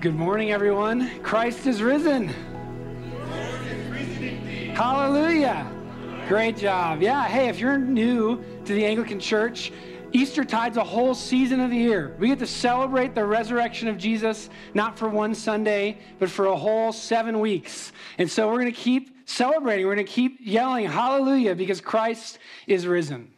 good morning, everyone. Christ is risen. Hallelujah. Great job. Yeah, hey, if you're new to the Anglican Church, Easter tide's a whole season of the year. We get to celebrate the resurrection of Jesus, not for one Sunday, but for a whole seven weeks. And so we're going to keep celebrating. We're going to keep yelling, Hallelujah, because Christ is risen.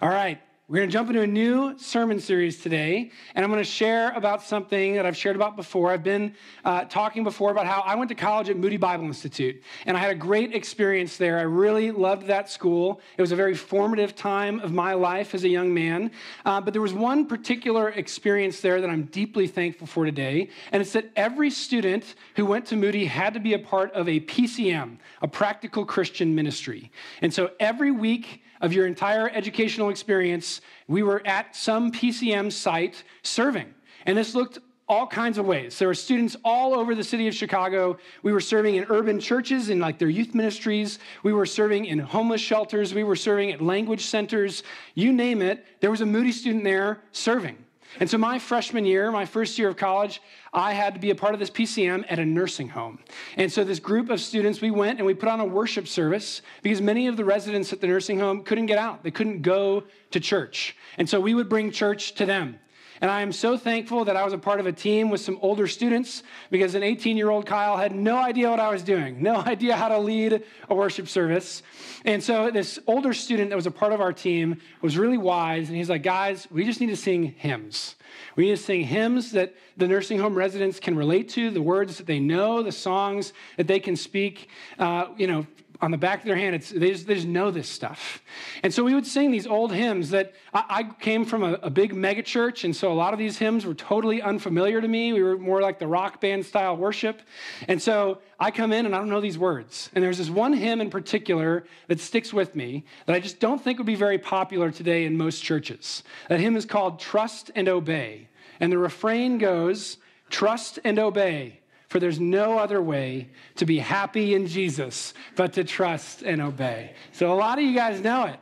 All right. We're going to jump into a new sermon series today, and I'm going to share about something that I've shared about before. I've been uh, talking before about how I went to college at Moody Bible Institute, and I had a great experience there. I really loved that school. It was a very formative time of my life as a young man. Uh, but there was one particular experience there that I'm deeply thankful for today, and it's that every student who went to Moody had to be a part of a PCM, a practical Christian ministry. And so every week, of your entire educational experience, we were at some PCM site serving. And this looked all kinds of ways. There were students all over the city of Chicago. We were serving in urban churches in like their youth ministries. We were serving in homeless shelters. We were serving at language centers. You name it, there was a Moody student there serving. And so, my freshman year, my first year of college, I had to be a part of this PCM at a nursing home. And so, this group of students, we went and we put on a worship service because many of the residents at the nursing home couldn't get out. They couldn't go to church. And so, we would bring church to them. And I am so thankful that I was a part of a team with some older students because an 18 year old Kyle had no idea what I was doing, no idea how to lead a worship service. And so this older student that was a part of our team was really wise. And he's like, guys, we just need to sing hymns. We need to sing hymns that the nursing home residents can relate to, the words that they know, the songs that they can speak, uh, you know, on the back of their hand. It's, they, just, they just know this stuff. And so we would sing these old hymns that I, I came from a, a big mega church, and so a lot of these hymns were totally unfamiliar to me. We were more like the rock band style worship. And so I come in and I don't know these words. And there's this one hymn in particular that sticks with me that I just don't think would be very popular today in most churches. That hymn is called Trust and Obey. And the refrain goes, Trust and obey for there's no other way to be happy in Jesus but to trust and obey. So a lot of you guys know it,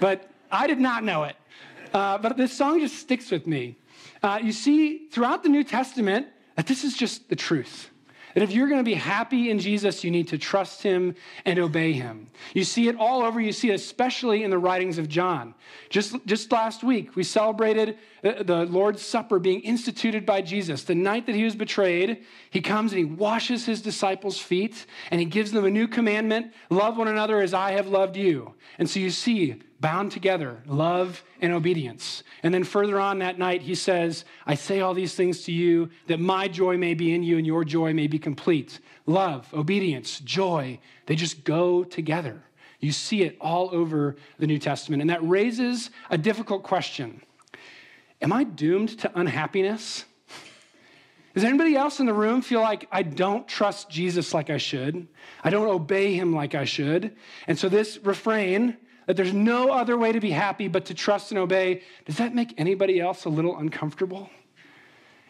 but I did not know it. Uh, but this song just sticks with me. Uh, you see throughout the New Testament that this is just the truth. That if you're going to be happy in Jesus, you need to trust him and obey him. You see it all over. You see it especially in the writings of John. Just, just last week, we celebrated the Lord's Supper being instituted by Jesus. The night that he was betrayed, he comes and he washes his disciples' feet and he gives them a new commandment love one another as I have loved you. And so you see bound together, love and obedience. And then further on that night, he says, I say all these things to you that my joy may be in you and your joy may be complete. Love, obedience, joy, they just go together. You see it all over the New Testament. And that raises a difficult question Am I doomed to unhappiness? Does anybody else in the room feel like I don't trust Jesus like I should? I don't obey him like I should. And so this refrain, that there's no other way to be happy but to trust and obey, does that make anybody else a little uncomfortable?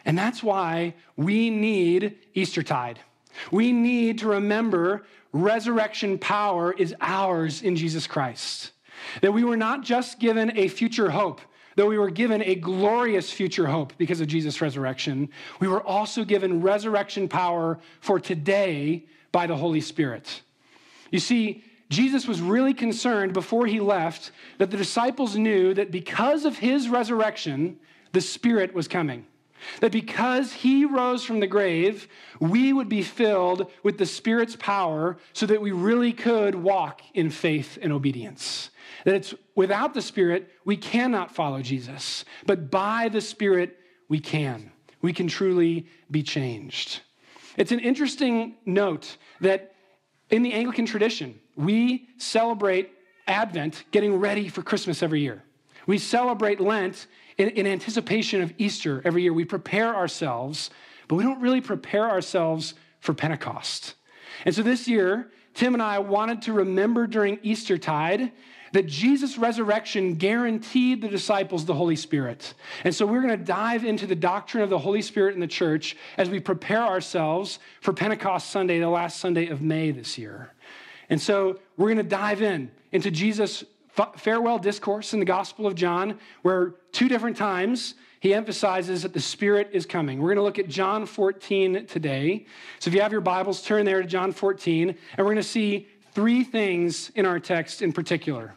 And that's why we need Eastertide. We need to remember resurrection power is ours in Jesus Christ. That we were not just given a future hope, though we were given a glorious future hope because of Jesus' resurrection, we were also given resurrection power for today by the Holy Spirit. You see, Jesus was really concerned before he left that the disciples knew that because of his resurrection, the Spirit was coming. That because he rose from the grave, we would be filled with the Spirit's power so that we really could walk in faith and obedience. That it's without the Spirit, we cannot follow Jesus, but by the Spirit, we can. We can truly be changed. It's an interesting note that in the Anglican tradition, we celebrate Advent getting ready for Christmas every year. We celebrate Lent in, in, anticipation of Easter every year. We prepare ourselves, but we don't really prepare ourselves for Pentecost. And so this year, Tim and I wanted to remember during Eastertide that Jesus' resurrection guaranteed the disciples the Holy Spirit. And so we're going to dive into the doctrine of the Holy Spirit in the church as we prepare ourselves for Pentecost Sunday, the last Sunday of May this year. And so we're going to dive in into Jesus' farewell discourse in the Gospel of John, where two different times he emphasizes that the Spirit is coming. We're going to look at John 14 today. So if you have your Bibles, turn there to John 14, and we're going to see three things in our text in particular.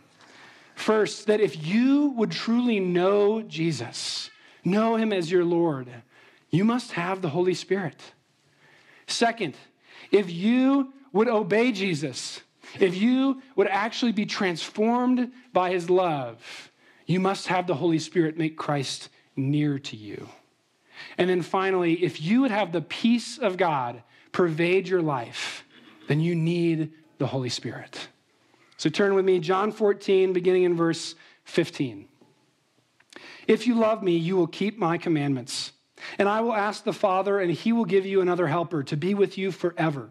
First, that if you would truly know Jesus, know him as your Lord, you must have the Holy Spirit. Second, if you would obey Jesus, if you would actually be transformed by his love, you must have the Holy Spirit make Christ near to you. And then finally, if you would have the peace of God pervade your life, then you need the Holy Spirit. So turn with me, John 14, beginning in verse 15. If you love me, you will keep my commandments. And I will ask the Father, and he will give you another helper to be with you forever,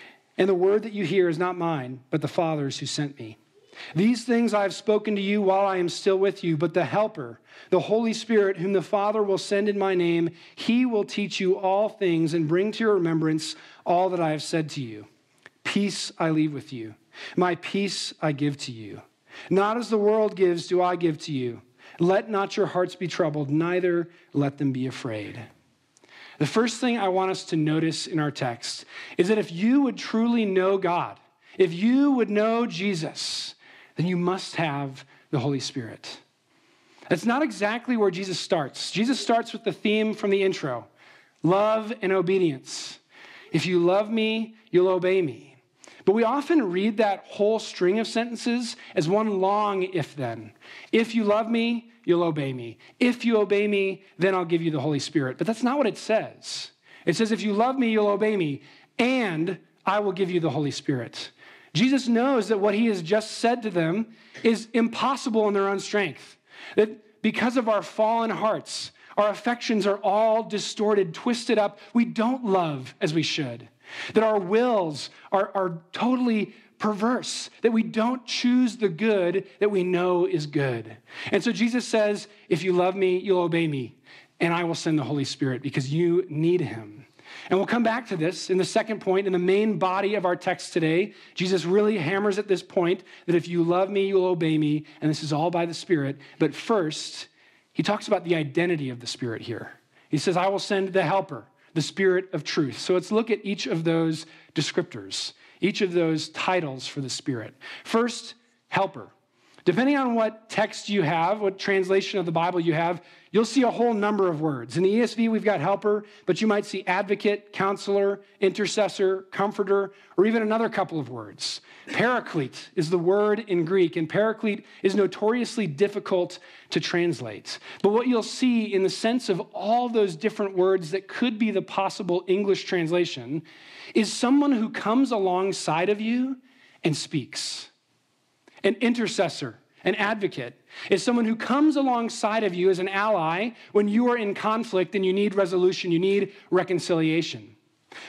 And the word that you hear is not mine, but the Father's who sent me. These things I have spoken to you while I am still with you, but the Helper, the Holy Spirit, whom the Father will send in my name, he will teach you all things and bring to your remembrance all that I have said to you. Peace I leave with you, my peace I give to you. Not as the world gives, do I give to you. Let not your hearts be troubled, neither let them be afraid. The first thing I want us to notice in our text is that if you would truly know God, if you would know Jesus, then you must have the Holy Spirit. That's not exactly where Jesus starts. Jesus starts with the theme from the intro love and obedience. If you love me, you'll obey me. But we often read that whole string of sentences as one long if then. If you love me, you'll obey me. If you obey me, then I'll give you the Holy Spirit. But that's not what it says. It says, if you love me, you'll obey me, and I will give you the Holy Spirit. Jesus knows that what he has just said to them is impossible in their own strength. That because of our fallen hearts, our affections are all distorted, twisted up. We don't love as we should that our wills are, are totally perverse, that we don't choose the good that we know is good. And so Jesus says, If you love me, you'll obey me, and I will send the Holy Spirit because you need him. And we'll come back to this in the second point, in the main body of our text today. Jesus really hammers at this point that if you love me, you'll obey me, and this is all by the Spirit. But first, he talks about the identity of the Spirit here. He says, I will send the Helper the Spirit of truth. So let's look at each of those descriptors, each of those titles for the Spirit. First, helper. Depending on what text you have, what translation of the Bible you have, you'll see a whole number of words. In the ESV, we've got helper, but you might see advocate, counselor, intercessor, comforter, or even another couple of words. Paraclete is the word in Greek, and paraclete is notoriously difficult to translate. But what you'll see in the sense of all those different words that could be the possible English translation is someone who comes alongside of you and speaks. An intercessor, an advocate, is someone who comes alongside of you as an ally when you are in conflict and you need resolution, you need reconciliation.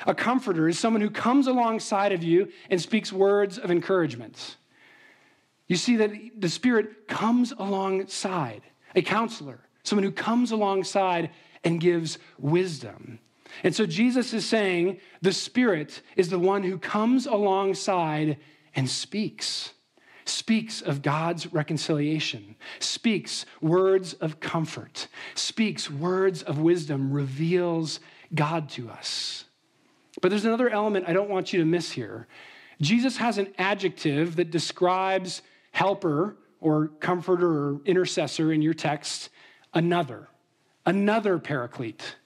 A comforter is someone who comes alongside of you and speaks words of encouragement. You see that the Spirit comes alongside, a counselor, someone who comes alongside and gives wisdom. And so Jesus is saying the Spirit is the one who comes alongside and speaks speaks of God's reconciliation, speaks words of comfort, speaks words of wisdom, reveals God to us. But there's another element I don't want you to miss here. Jesus has an adjective that describes helper or comforter or intercessor in your text, another. another paraclete.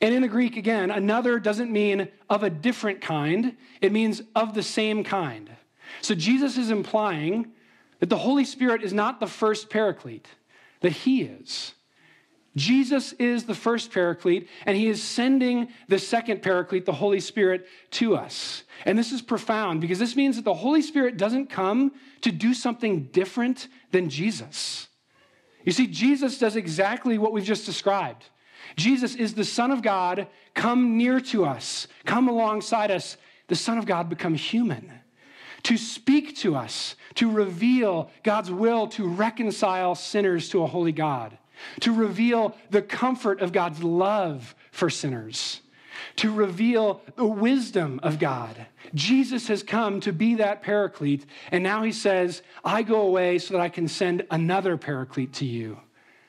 And in the Greek, again, another doesn't mean of a different kind, it means of the same kind. So Jesus is implying that the Holy Spirit is not the first paraclete, that he is. Jesus is the first paraclete, and he is sending the second paraclete, the Holy Spirit, to us. And this is profound because this means that the Holy Spirit doesn't come to do something different than Jesus. You see, Jesus does exactly what we've just described. Jesus is the Son of God, come near to us, come alongside us. The Son of God become human to speak to us, to reveal God's will to reconcile sinners to a holy God to reveal the comfort of God's love for sinners, to reveal the wisdom of God. Jesus has come to be that paraclete, and now he says, I go away so that I can send another paraclete to you,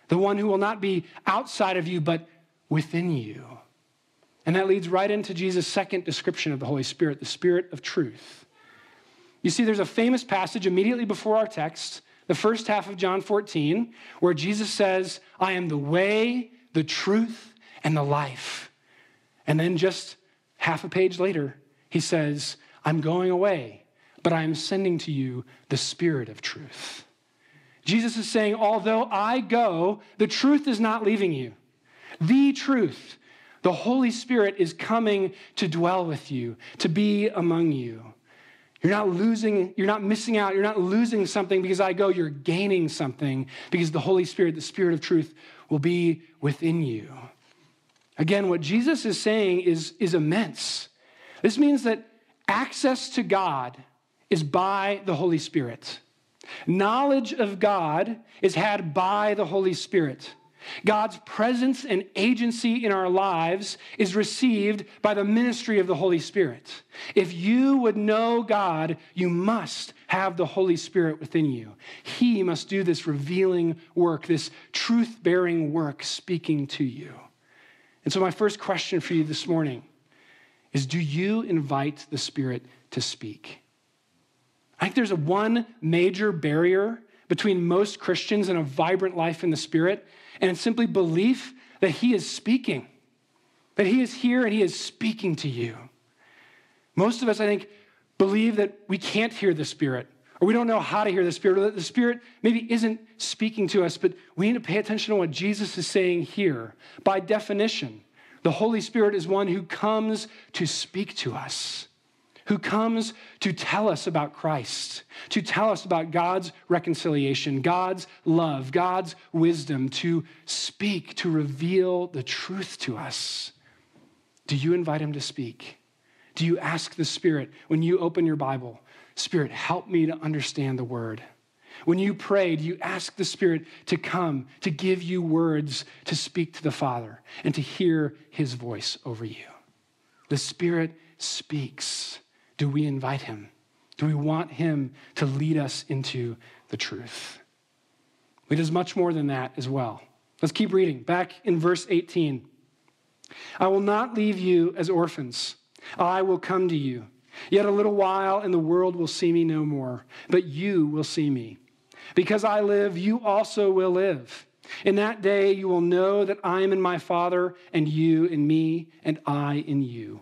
the one who will not be outside of you, but within you. And that leads right into Jesus' second description of the Holy Spirit, the Spirit of truth. You see, there's a famous passage immediately before our text the first half of John 14, where Jesus says, I am the way, the truth, and the life. And then just half a page later, he says, I'm going away, but I am sending to you the Spirit of truth. Jesus is saying, although I go, the truth is not leaving you. The truth, the Holy Spirit is coming to dwell with you, to be among you. You're not losing, you're not missing out, you're not losing something because I go, you're gaining something because the Holy Spirit, the Spirit of truth, will be within you. Again, what Jesus is saying is, is immense. This means that access to God is by the Holy Spirit. Knowledge of God is had by the Holy Spirit. God's presence and agency in our lives is received by the ministry of the Holy Spirit. If you would know God, you must have the Holy Spirit within you. He must do this revealing work, this truth bearing work, speaking to you. And so, my first question for you this morning is Do you invite the Spirit to speak? I think there's a one major barrier between most Christians and a vibrant life in the Spirit, and it's simply belief that He is speaking, that He is here and He is speaking to you. Most of us, I think, believe that we can't hear the Spirit, or we don't know how to hear the Spirit, or that the Spirit maybe isn't speaking to us, but we need to pay attention to what Jesus is saying here. By definition, the Holy Spirit is one who comes to speak to us who comes to tell us about Christ, to tell us about God's reconciliation, God's love, God's wisdom, to speak, to reveal the truth to us. Do you invite him to speak? Do you ask the Spirit when you open your Bible, Spirit, help me to understand the word? When you pray, do you ask the Spirit to come, to give you words to speak to the Father and to hear his voice over you? The Spirit speaks. Do we invite him? Do we want him to lead us into the truth? He does much more than that as well. Let's keep reading. Back in verse 18 I will not leave you as orphans, I will come to you. Yet a little while, and the world will see me no more, but you will see me. Because I live, you also will live. In that day, you will know that I am in my Father, and you in me, and I in you.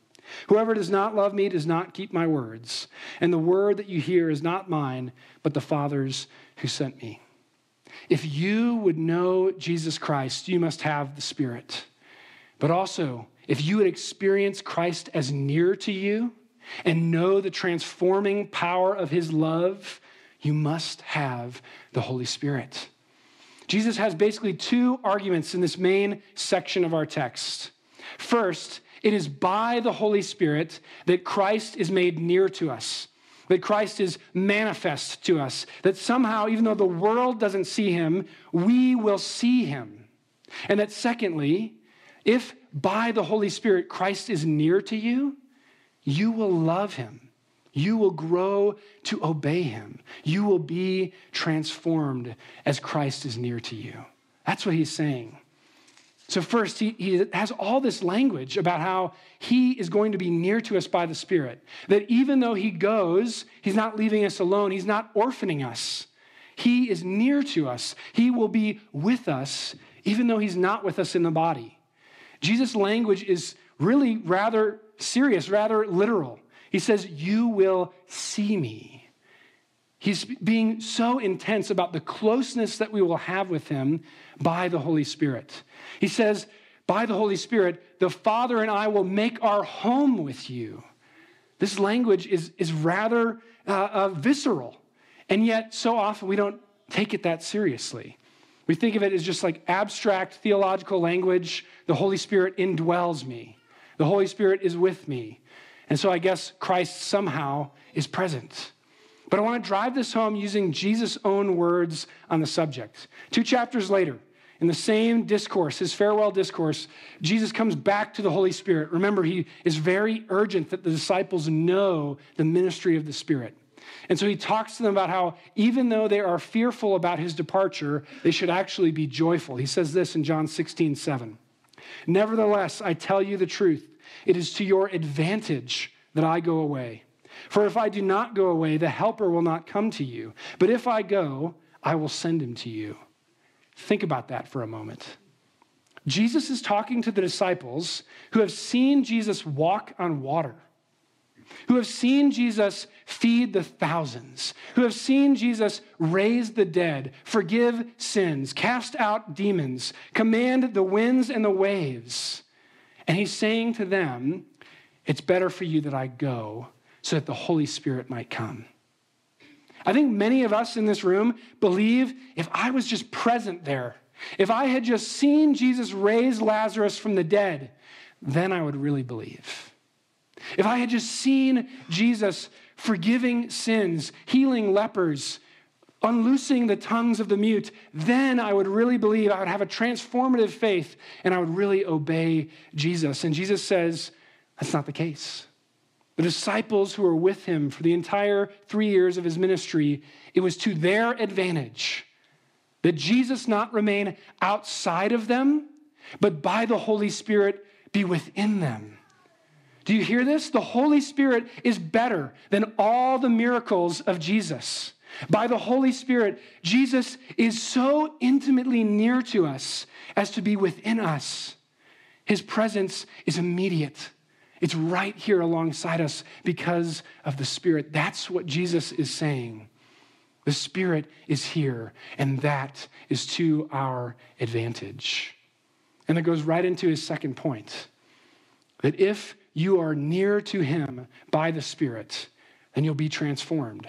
Whoever does not love me does not keep my words. And the word that you hear is not mine, but the Father's who sent me. If you would know Jesus Christ, you must have the Spirit. But also, if you would experience Christ as near to you and know the transforming power of his love, you must have the Holy Spirit. Jesus has basically two arguments in this main section of our text. First, it is by the Holy Spirit that Christ is made near to us, that Christ is manifest to us, that somehow, even though the world doesn't see him, we will see him. And that secondly, if by the Holy Spirit Christ is near to you, you will love him. You will grow to obey him. You will be transformed as Christ is near to you. That's what he's saying. So, first, he, he has all this language about how he is going to be near to us by the Spirit. That even though he goes, he's not leaving us alone, he's not orphaning us. He is near to us. He will be with us, even though he's not with us in the body. Jesus' language is really rather serious, rather literal. He says, You will see me. He's being so intense about the closeness that we will have with him by the Holy Spirit. He says, By the Holy Spirit, the Father and I will make our home with you. This language is, is rather uh, uh, visceral, and yet so often we don't take it that seriously. We think of it as just like abstract theological language. The Holy Spirit indwells me, the Holy Spirit is with me. And so I guess Christ somehow is present. But I want to drive this home using Jesus' own words on the subject. Two chapters later, in the same discourse, his farewell discourse, Jesus comes back to the Holy Spirit. Remember, he is very urgent that the disciples know the ministry of the Spirit. And so he talks to them about how, even though they are fearful about his departure, they should actually be joyful. He says this in John 16, 7. Nevertheless, I tell you the truth. It is to your advantage that I go away. For if I do not go away, the Helper will not come to you. But if I go, I will send him to you. Think about that for a moment. Jesus is talking to the disciples who have seen Jesus walk on water, who have seen Jesus feed the thousands, who have seen Jesus raise the dead, forgive sins, cast out demons, command the winds and the waves. And he's saying to them, It's better for you that I go so that the Holy Spirit might come. I think many of us in this room believe if I was just present there, if I had just seen Jesus raise Lazarus from the dead, then I would really believe. If I had just seen Jesus forgiving sins, healing lepers, unloosing the tongues of the mute, then I would really believe I would have a transformative faith and I would really obey Jesus. And Jesus says, that's not the case. The disciples who were with him for the entire three years of his ministry, it was to their advantage that Jesus not remain outside of them, but by the Holy Spirit be within them. Do you hear this? The Holy Spirit is better than all the miracles of Jesus. By the Holy Spirit, Jesus is so intimately near to us as to be within us. His presence is immediate. It's right here alongside us because of the Spirit. That's what Jesus is saying. The Spirit is here, and that is to our advantage. And it goes right into his second point that if you are near to Him by the Spirit, then you'll be transformed.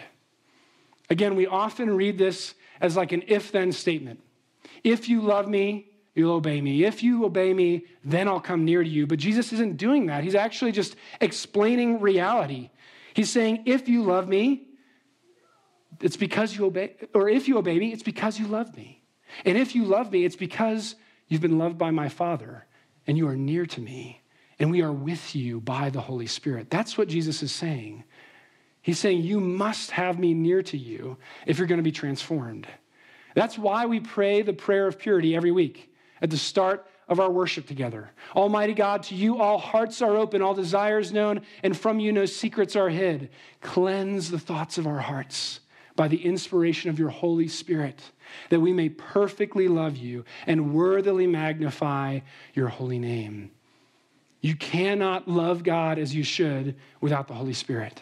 Again, we often read this as like an if then statement. If you love me, you'll obey me. If you obey me, then I'll come near to you. But Jesus isn't doing that. He's actually just explaining reality. He's saying, if you love me, it's because you obey, or if you obey me, it's because you love me. And if you love me, it's because you've been loved by my Father and you are near to me and we are with you by the Holy Spirit. That's what Jesus is saying. He's saying, You must have me near to you if you're going to be transformed. That's why we pray the prayer of purity every week at the start of our worship together. Almighty God, to you all hearts are open, all desires known, and from you no secrets are hid. Cleanse the thoughts of our hearts by the inspiration of your Holy Spirit, that we may perfectly love you and worthily magnify your holy name. You cannot love God as you should without the Holy Spirit.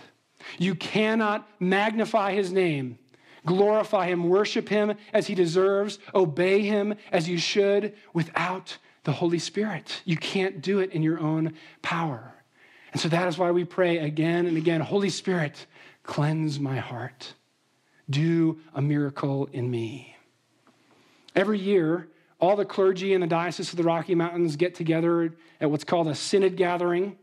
You cannot magnify his name, glorify him, worship him as he deserves, obey him as you should without the Holy Spirit. You can't do it in your own power. And so that is why we pray again and again Holy Spirit, cleanse my heart. Do a miracle in me. Every year, all the clergy in the Diocese of the Rocky Mountains get together at what's called a synod gathering.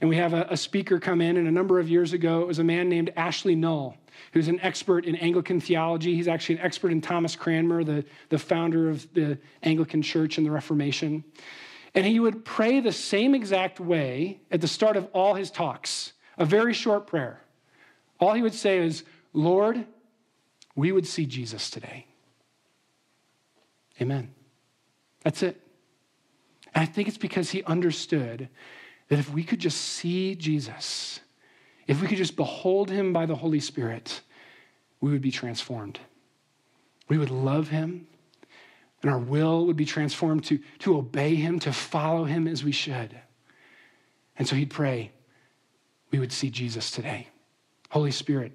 And we have a, a, speaker come in. And a number of years ago, it was a man named Ashley Null, who's an expert in Anglican theology. He's actually an expert in Thomas Cranmer, the, the founder of the Anglican Church and the Reformation. And he would pray the same exact way at the start of all his talks, a very short prayer. All he would say is, Lord, we would see Jesus today. Amen. That's it. And I think it's because he understood that if we could just see Jesus, if we could just behold him by the Holy Spirit, we would be transformed. We would love him, and our will would be transformed to, to obey him, to follow him as we should. And so he'd pray, we would see Jesus today. Holy Spirit,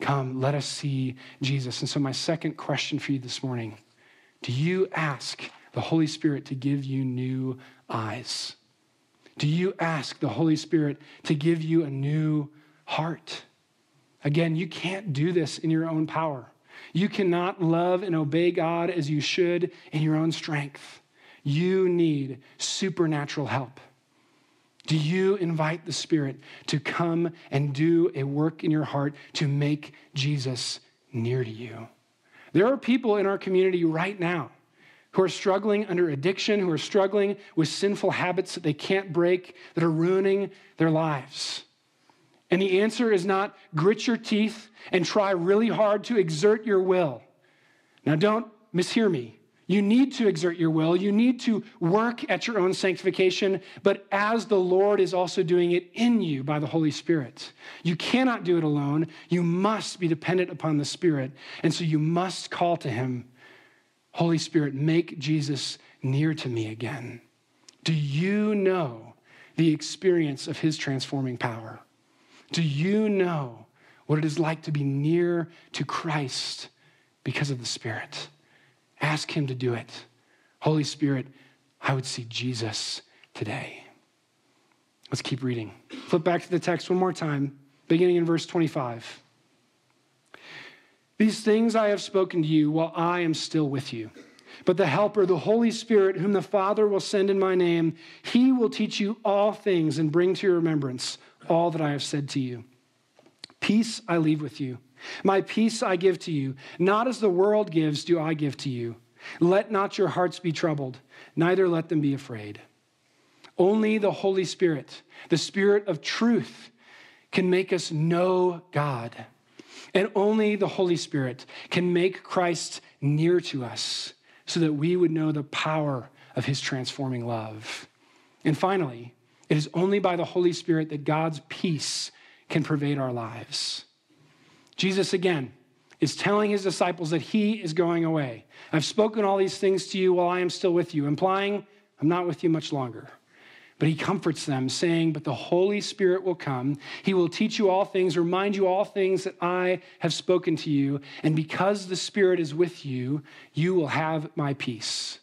come, let us see Jesus. And so, my second question for you this morning do you ask the Holy Spirit to give you new eyes? Do you ask the Holy Spirit to give you a new heart? Again, you can't do this in your own power. You cannot love and obey God as you should in your own strength. You need supernatural help. Do you invite the Spirit to come and do a work in your heart to make Jesus near to you? There are people in our community right now who are struggling under addiction, who are struggling with sinful habits that they can't break, that are ruining their lives. And the answer is not grit your teeth and try really hard to exert your will. Now, don't mishear me. You need to exert your will. You need to work at your own sanctification, but as the Lord is also doing it in you by the Holy Spirit. You cannot do it alone. You must be dependent upon the Spirit. And so you must call to Him Holy Spirit, make Jesus near to me again. Do you know the experience of His transforming power? Do you know what it is like to be near to Christ because of the Spirit? Ask Him to do it. Holy Spirit, I would see Jesus today. Let's keep reading. Flip back to the text one more time, beginning in verse 25. These things I have spoken to you while I am still with you. But the Helper, the Holy Spirit, whom the Father will send in my name, he will teach you all things and bring to your remembrance all that I have said to you. Peace I leave with you. My peace I give to you. Not as the world gives, do I give to you. Let not your hearts be troubled, neither let them be afraid. Only the Holy Spirit, the Spirit of truth, can make us know God. And only the Holy Spirit can make Christ near to us so that we would know the power of his transforming love. And finally, it is only by the Holy Spirit that God's peace can pervade our lives. Jesus, again, is telling his disciples that he is going away. I've spoken all these things to you while I am still with you, implying I'm not with you much longer. But he comforts them, saying, But the Holy Spirit will come. He will teach you all things, remind you all things that I have spoken to you. And because the Spirit is with you, you will have my peace.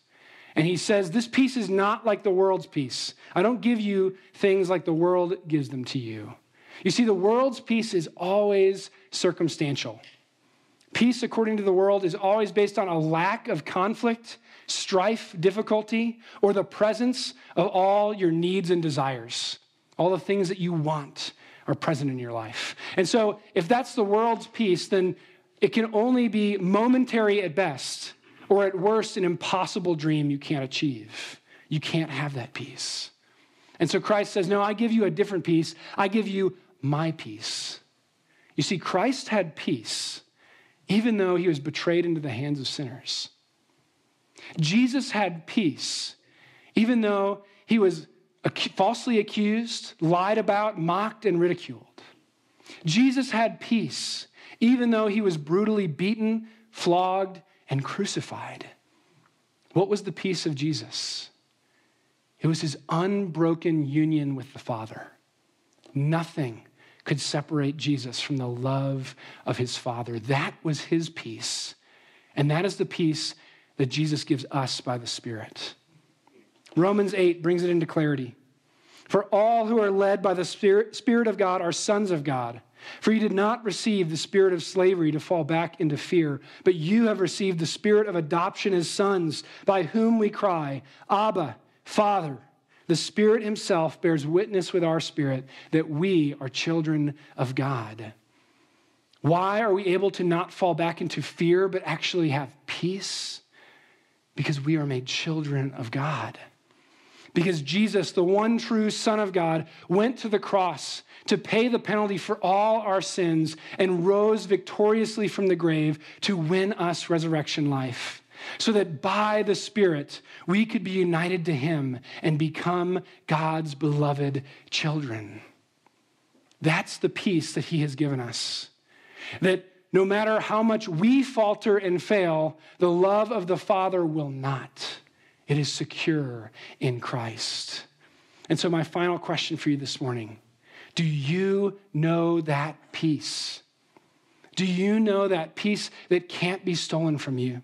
And he says, This peace is not like the world's peace. I don't give you things like the world gives them to you. You see, the world's peace is always circumstantial. Peace, according to the world, is always based on a lack of conflict, strife, difficulty, or the presence of all your needs and desires. All the things that you want are present in your life. And so, if that's the world's peace, then it can only be momentary at best or at worst, an impossible dream you can't achieve. You can't have that peace. And so Christ says, No, I give you a different peace. I give you my peace. You see, Christ had peace even though he was betrayed into the hands of sinners. Jesus had peace even though he was falsely accused, lied about, mocked, and ridiculed. Jesus had peace even though he was brutally beaten, flogged, and crucified. What was the peace of Jesus? It was his unbroken union with the Father. Nothing could separate Jesus from the love of his Father. That was his peace. And that is the peace that Jesus gives us by the Spirit. Romans 8 brings it into clarity. For all who are led by the Spirit, Spirit of God are sons of God. For you did not receive the spirit of slavery to fall back into fear, but you have received the spirit of adoption as sons, by whom we cry, Abba, Father. The Spirit Himself bears witness with our spirit that we are children of God. Why are we able to not fall back into fear, but actually have peace? Because we are made children of God. Because Jesus, the one true Son of God, went to the cross to pay the penalty for all our sins and rose victoriously from the grave to win us resurrection life. So that by the Spirit we could be united to Him and become God's beloved children. That's the peace that He has given us. That no matter how much we falter and fail, the love of the Father will not. It is secure in Christ. And so, my final question for you this morning do you know that peace? Do you know that peace that can't be stolen from you?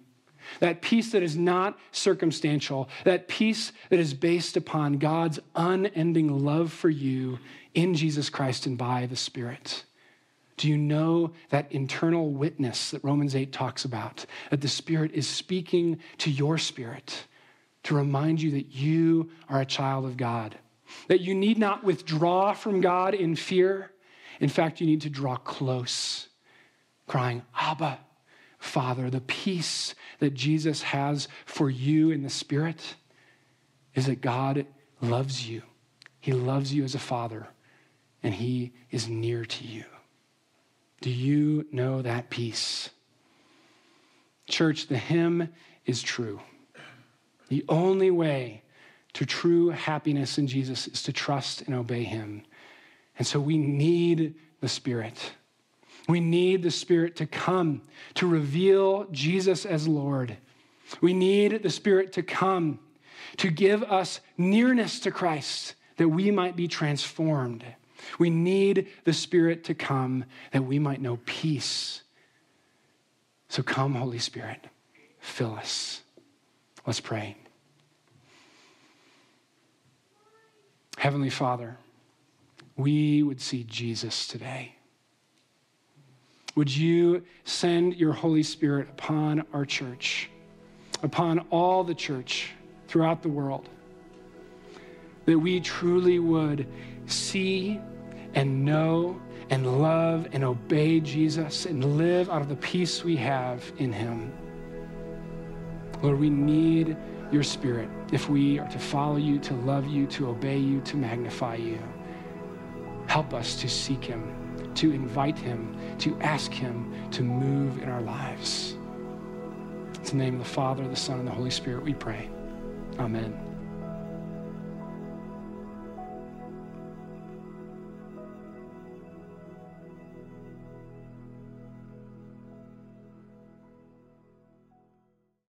That peace that is not circumstantial, that peace that is based upon God's unending love for you in Jesus Christ and by the Spirit. Do you know that internal witness that Romans 8 talks about? That the Spirit is speaking to your spirit to remind you that you are a child of God, that you need not withdraw from God in fear. In fact, you need to draw close, crying, Abba, Father. The peace that Jesus has for you in the Spirit is that God loves you. He loves you as a father, and He is near to you. Do you know that peace? Church, the hymn is true. The only way to true happiness in Jesus is to trust and obey Him. And so we need the Spirit. We need the Spirit to come to reveal Jesus as Lord. We need the Spirit to come to give us nearness to Christ that we might be transformed. We need the Spirit to come that we might know peace. So come, Holy Spirit, fill us. Let's pray. Heavenly Father, we would see Jesus today. Would you send your Holy Spirit upon our church, upon all the church throughout the world, that we truly would see and know and love and obey Jesus and live out of the peace we have in Him. Lord, we need your Spirit if we are to follow you, to love you, to obey you, to magnify you. Help us to seek Him, to invite Him, to ask Him to move in our lives. In the name of the Father, the Son, and the Holy Spirit, we pray. Amen.